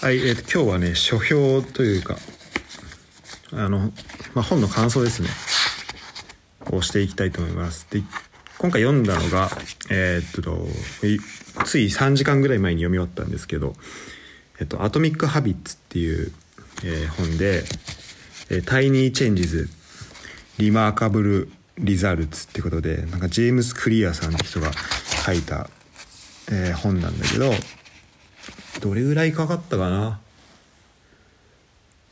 はい、えー今日はね書評というかあの、まあ、本の感想ですね。をしていきたいと思います。で今回読んだのがえーっとつい3時間ぐらい前に読み終わったんですけど「えっと、アトミック・ハビッツ」っていう、えー本で「えータイニー・チェンジズ・リマーカブル・リザルツ」ってことでなんかジェームス・クリアさんって人が書いた、えー本なんだけどどれぐらいかかったかな。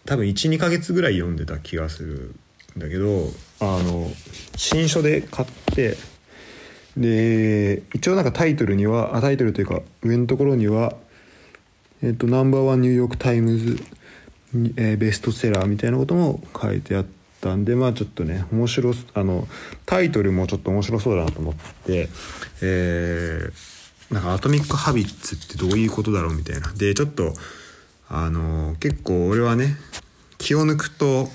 多分12ヶ月ぐらい読んでた気がするんだけどあの新書で買ってで一応なんかタイトルにはあタイトルというか上のところにはえっとナンバーワンニューヨーク・タイムズ、えーベストセラーみたいなことも書いてあったんでまあちょっとね面白あのタイトルもちょっと面白そうだなと思ってえーなんかアトミック・ハビッツってどういうことだろうみたいな。でちょっとあの結構俺はね気を抜くと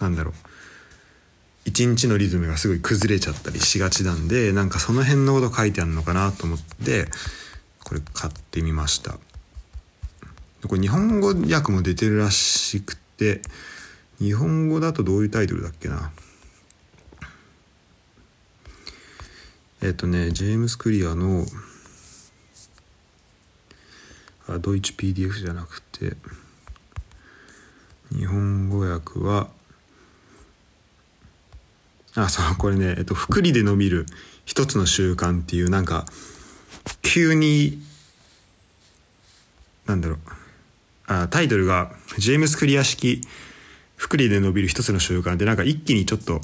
なんだろう。一日のリズムがすごい崩れちゃったりしがちなんでなんかその辺のこと書いてあるのかなと思ってこれ買ってみました。これ日本語訳も出てるらしくて日本語だとどういうタイトルだっけな。えっとねジェームス・クリアのあドイツ PDF じゃなくて日本語訳はあそうこれね、えっと、福利で伸びる一つの習慣っていうなんか急になんだろうあタイトルが「ジェームス・クリア式福利で伸びる一つの習慣」でなんか一気にちょっと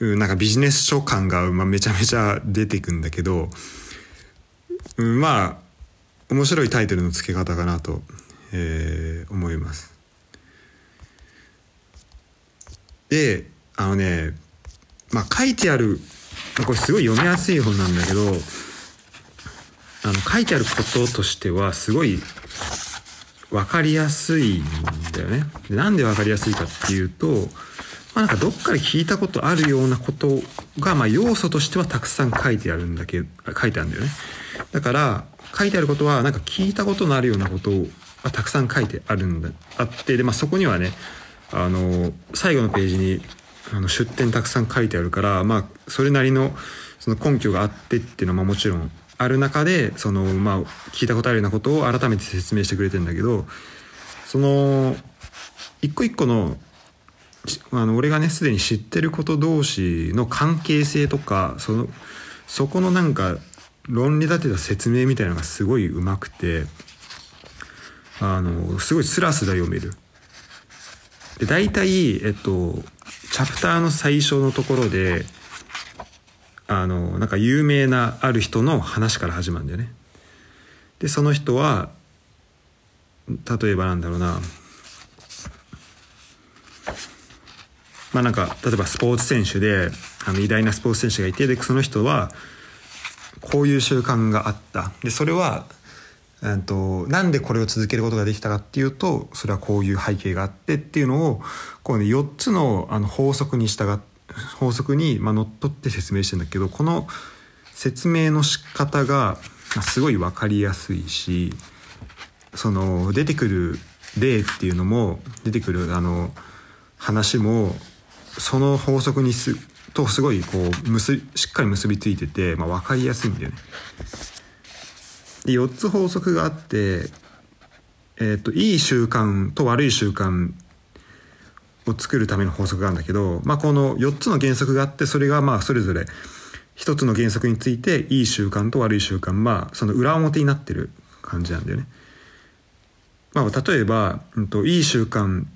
うんなんかビジネス書感が、めちゃめちゃ出てくんだけど、まあ面白いタイトルの付け方かなと、えー思います。であのねまあ書いてあるこれすごい読みやすい本なんだけどあの書いてあることとしてはすごい分かりやすいんだよね。でなんで分かりやすいかっていうと、まあ、なんかどっかで聞いたことあるようなことが、まあ、要素としてはたくさん書いてあるんだけ書いてあるんだよね。だから書いてあることはなんか聞いたことのあるようなことがたくさん書いてあるんだあってで、まあ、そこにはねあの最後のページにあの出典たくさん書いてあるから、まあ、それなりのその根拠があってっていうのはもちろんある中でその、まあ、聞いたことあるようなことを改めて説明してくれてんだけどその一個一個のあの俺がねすでに知ってること同士の関係性とかそのそこのなんか論理立てた説明みたいなのがすごいうまくてあのすごいスラスラ読める。で大体えっとチャプターの最初のところであのなんか有名なある人の話から始まるんだよね。でその人は例えばなんだろうなまあなんか例えばスポーツ選手であの偉大なスポーツ選手がいてでその人はこういう習慣があった。でそれは、えっとなんでこれを続けることができたかっていうとそれはこういう背景があってっていうのをこう、ね、4つのあの法則に従っ法則に、まあ、のっとって説明してんだけどこの説明の仕方がすごい分かりやすいしその出てくる例っていうのも出てくるあの話もその法則にすとすごいこう結しっかり結びついてて、まあ、分かりやすいんだよね。で4つ法則があって、えー、といい習慣と悪い習慣を作るための法則があるんだけど、まあ、この4つの原則があってそれがまあそれぞれ1つの原則についていい習慣と悪い習慣まあその裏表になってる感じなんだよね。まあ、例えば、うん、といい習慣っ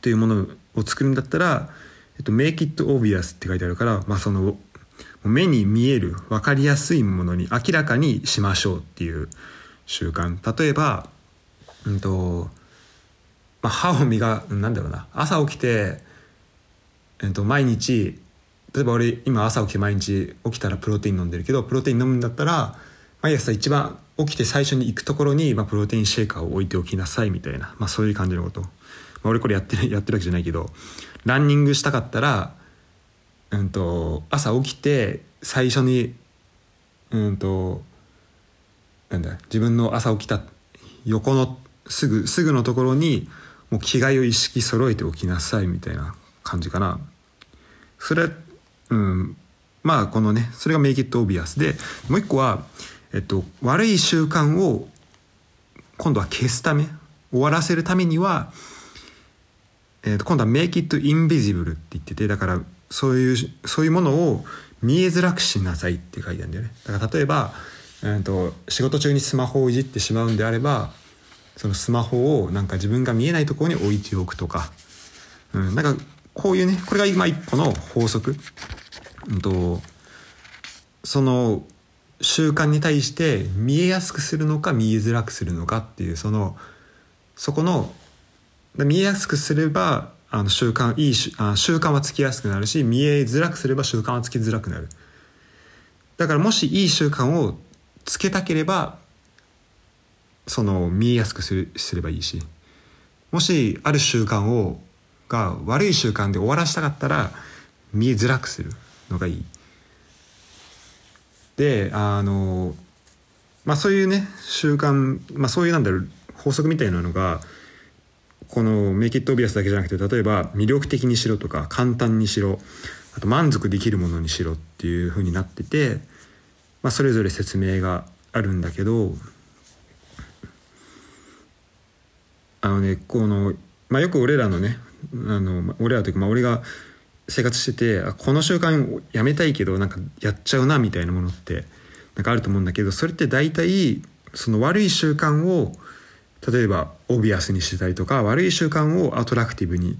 ていうものを作るんだったら「えっと、make it obvious」って書いてあるから、まあ、その目に見える分かりやすいものに明らかにしましょうっていう習慣。例えば、うんとまあ、歯を磨なんだろうな。朝起きて、えっと、毎日例えば俺今朝起きて毎日起きたらプロテイン飲んでるけどプロテイン飲むんだったら毎朝一番起きて最初に行くところに、まあ、プロテインシェーカーを置いておきなさいみたいな、まあ、そういう感じのこと、まあ、俺これやってるやってるわけじゃないけど。ランニングしたかったら、うん、と朝起きて最初に、うん、となんだ自分の朝起きた横のすぐすぐのところにもう着替えを意識揃えておきなさいみたいな感じかな。それうんまあこのねそれが make it obvious でもう一個は、えっと、悪い習慣を今度は消すため終わらせるためには、えっと、今度は make it invisible って言っててだからそういうそういうものを見えづらくしなさいって書いてあるんだよね。だから例えば、えー、と仕事中にスマホをいじってしまうんであればそのスマホをなんか自分が見えないところに置いておくとか、うん、なんかこういうねこれが今一歩の法則、うんと、その習慣に対して見えやすくするのか見えづらくするのかっていうそのそこの見えやすくすればあの習慣いい習慣はつきやすくなるし見えづらくすれば習慣はつきづらくなるだからもしいい習慣をつけたければその見えやすくするすればいいしもしある習慣をが悪い習慣で終わらせたかったら見えづらくするのがいい。であのまあそういうね習慣、まあ、そういうなんだろう法則みたいなのがこのメイキットオビアスだけじゃなくて例えば魅力的にしろとか簡単にしろあと満足できるものにしろっていうふうになってて、まあ、それぞれ説明があるんだけどあのねこの、まあ、よく俺らのねあの俺らというか、まあ、俺が生活しててこの習慣やめたいけどなんかやっちゃうなみたいなものってなんかあると思うんだけどそれって大体その悪い習慣を例えば obvious にしてたりとか悪い習慣を attractive に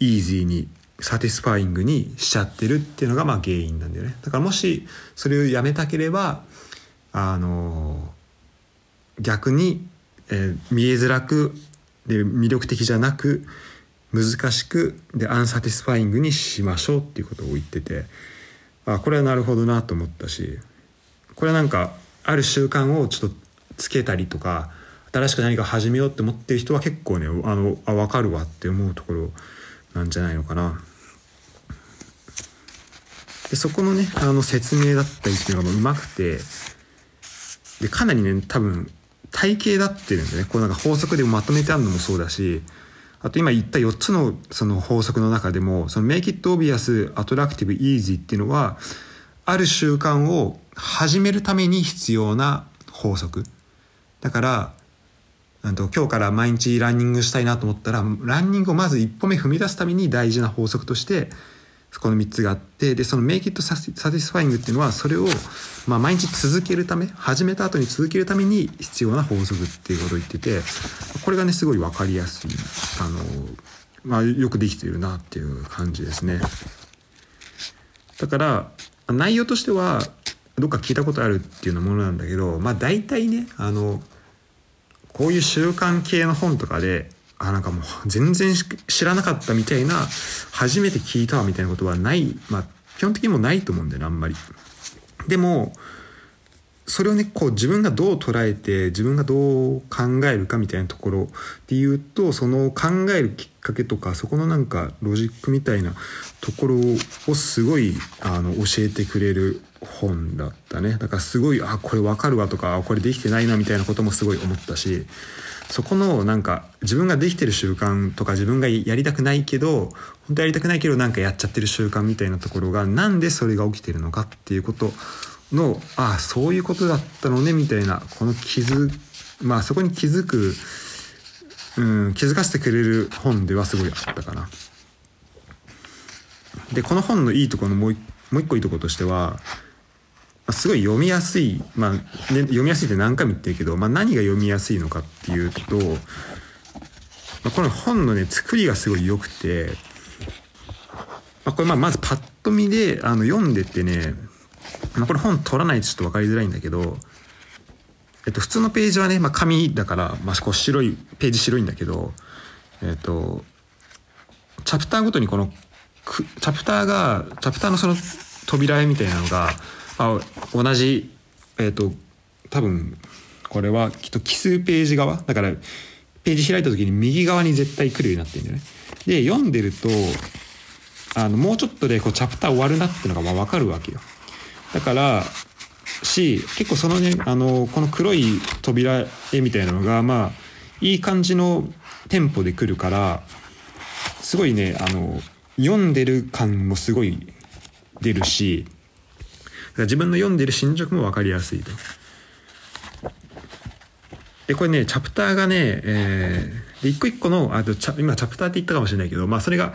easy に satisfying にしちゃってるっていうのがまあ原因なんだよね。だからもしそれをやめたければあの逆に、えー、見えづらくで魅力的じゃなく難しくで unsatisfying にしましょうっていうことを言っててあこれはなるほどなと思ったしこれはなんかある習慣をちょっとつけたりとか新しく何か始めようって思ってる人は結構ねあのあ分かるわって思うところなんじゃないのかな。でそこのねあの説明だったりっていうのがうまくてでかなりね多分体系だってるんでねこうなんか法則でまとめてあるのもそうだしあと今言った4つのその法則の中でもその Make it obvious, attractive, easy っていうのはある習慣を始めるために必要な法則だからと今日から毎日ランニングしたいなと思ったらランニングをまず一歩目踏み出すために大事な法則としてこの3つがあってでその Make it satisfying っていうのはそれを、まあ、毎日続けるため始めた後に続けるために必要な法則っていうことを言っててこれがねすごい分かりやすいあの、まあ、よくできているなっていう感じですね。だから内容としてはどっか聞いたことあるっていうようなものなんだけどまあ大体ねあのこういう習慣系の本とかであなんかもう全然知らなかったみたいな初めて聞いたわみたいなことはないまあ基本的にもないと思うんだよねあんまり。でもそれをねこう自分がどう捉えて自分がどう考えるかみたいなところで言うとその考えるきっかけとかそこのなんかロジックみたいなところをすごいあの教えてくれる本だったねだからすごいあこれ分かるわとかこれできてないなみたいなこともすごい思ったしそこのなんか自分ができてる習慣とか自分がやりたくないけど本当やりたくないけどなんかやっちゃってる習慣みたいなところがなんでそれが起きてるのかっていうことのああそういうことだったのねみたいなこの気づまあそこに気づく、うん、気づかせてくれる本ではすごいあったかな。でこの本のいいところのもうもう一個いいとことしてはすごい読みやすい、まあね、読みやすいって何回も言ってるけど、まあ、何が読みやすいのかっていうと、まあ、この本のね作りがすごい良くて、まあ、これまあまずパッと見であの読んでってね、まあ、これ本取らないとちょっと分かりづらいんだけど、えっと、普通のページはね、まあ、紙だから、まあ、こう白いページ白いんだけど、えっと、チャプターごとにこのチャプターがチャプターのその扉絵みたいなのがあ同じえっ、ー、と多分これはきっと奇数ページ側だからページ開いた時に右側に絶対来るようになってるんだよね。で読んでるとあのもうちょっとでこうチャプター終わるなっていうのがまあ分かるわけよ。だからし結構そのねあのこの黒い扉絵みたいなのがまあいい感じのテンポで来るからすごいねあの読んでる感もすごい出るし自分の読んでる進捗も分かりやすいと。でこれねチャプターがね、えー、で一個一個のあとチャ今チャプターって言ったかもしれないけど、まあ、それが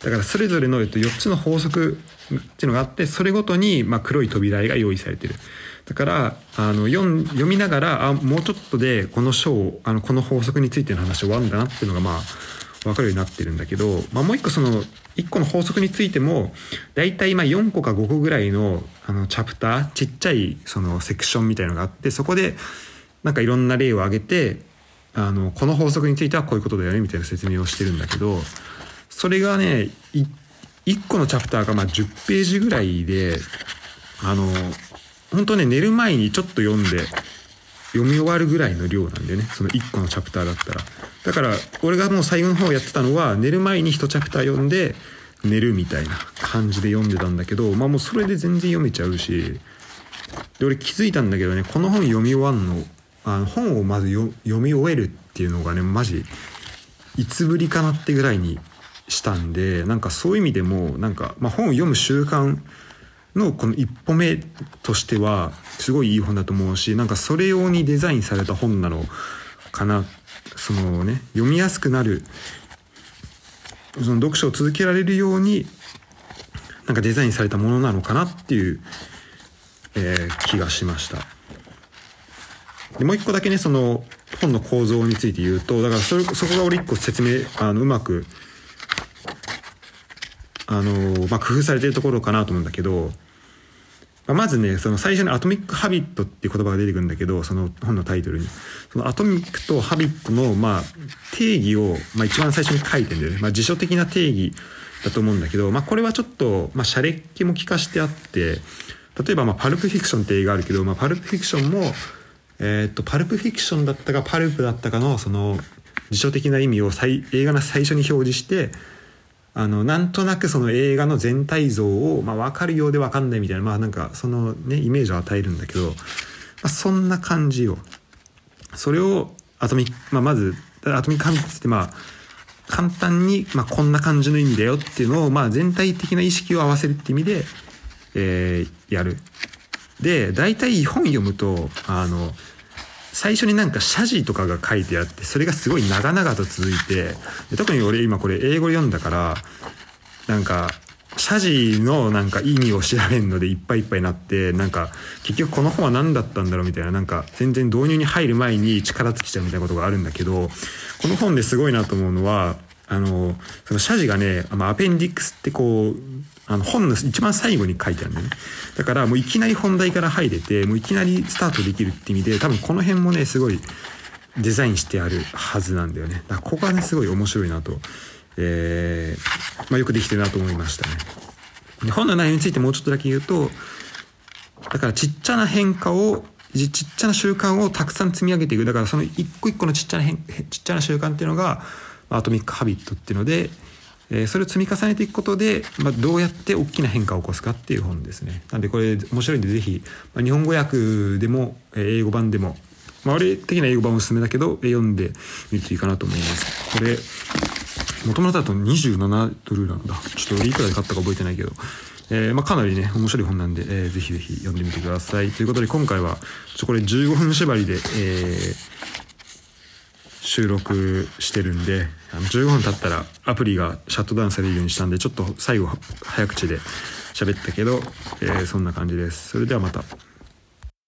だからそれぞれの4つの法則っていうのがあってそれごとにま黒い扉絵が用意されてる。だからあの読読みながらあもうちょっとでこの章あのこの法則についての話終わるんだなっていうのがまあ分かるようになってるんだけど、まあ、もう一個その1個の法則についても大体まあ4個か5個ぐらいのあのチャプターちっちゃいそのセクションみたいのがあってそこでなんかいろんな例を挙げてあのこの法則についてはこういうことだよねみたいな説明をしてるんだけどそれがね1個のチャプターがま10ページぐらいであの本当ね寝る前にちょっと読んで読み終わるぐらいの量なんでね。その1個のチャプターだったら。だから俺がもう最後の方やってたのは寝る前に1チャプター読んで寝るみたいな感じで読んでたんだけどまあもうそれで全然読めちゃうし。で俺気づいたんだけどねこの本読み終わんのあの本をまず読み終えるっていうのがねマジいつぶりかなってぐらいにしたんでなんかそういう意味でもなんか、まあ、本を読む習慣のこの一歩目としてはすごいいい本だと思うしなんかそれ用にデザインされた本なのかなそのね読みやすくなるその読書を続けられるようになんかデザインされたものなのかなっていう、えー、気がしました。でもう一個だけねその本の構造について言うとだからそれそこが俺一個説明あのうまくあの、まあ、工夫されてるところかなと思うんだけど、まあ、まずねその最初に「アトミック・ハビット」っていう言葉が出てくるんだけどその本のタイトルに。そのアトミックとハビットの、まあ、定義を、まあ、一番最初に書いてんだよね、まあ、辞書的な定義だと思うんだけど、まあ、これはちょっと、まあ、シャレっ気も利かしてあって例えば、まあ、パルプフィクションって映画あるけど、まあ、パルプフィクションもえー、っとパルプフィクションだったかパルプだったかのその辞書的な意味を映画の最初に表示してあのなんとなくその映画の全体像を、まあ、分かるようで分かんないみたいなまあなんかそのねイメージを与えるんだけど、まあ、そんな感じをそれをアトミック、まあ、まずアトミックハビッツってまあ簡単に、まあ、こんな感じの意味だよっていうのを、まあ、全体的な意識を合わせるって意味で、えー、やる。で大体本読むとあの最初になんか謝辞とかが書いてあってそれがすごい長々と続いて特に俺今これ英語読んだからなんか謝辞のなんか意味を調べるのでいっぱいいっぱいになってなんか結局この本は何だったんだろうみたいななんか全然導入に入る前に力尽きちゃうみたいなことがあるんだけどこの本ですごいなと思うのはあのその謝辞がねアペンディックスってこうあの本の一番最後に書いてあるんだよね。だからもういきなり本題から入れて、もういきなりスタートできるって意味で、多分この辺もね、すごいデザインしてあるはずなんだよね。だからここがね、すごい面白いなと、えー、まあ、よくできてるなと思いましたね。で本の内容についてもうちょっとだけ言うと、だからちっちゃな変化をちっちゃな習慣をたくさん積み上げていくだからその一個一個のちっちゃな変ちっちゃな習慣っていうのがアトミック・ハビットっていうのでえそれを積み重ねていくことで、まあ、どうやって大きな変化を起こすかっていう本ですね。なんでこれ面白いんでぜひ、まあ、日本語訳でもえ英語版でも、まあ、俺的な英語版おすすめだけど読んでみるといいかなと思います。これもともとだと27ドルなんだ。ちょっと俺いくらで買ったか覚えてないけど。えーまあ、かなりね面白い本なんで、えー、ぜひぜひ読んでみてくださいということで今回はちょこれ15分縛りで、えー、収録してるんであの15分経ったらアプリがシャットダウンされるようにしたんでちょっと最後早口で喋ったけど、えー、そんな感じですそれではまた。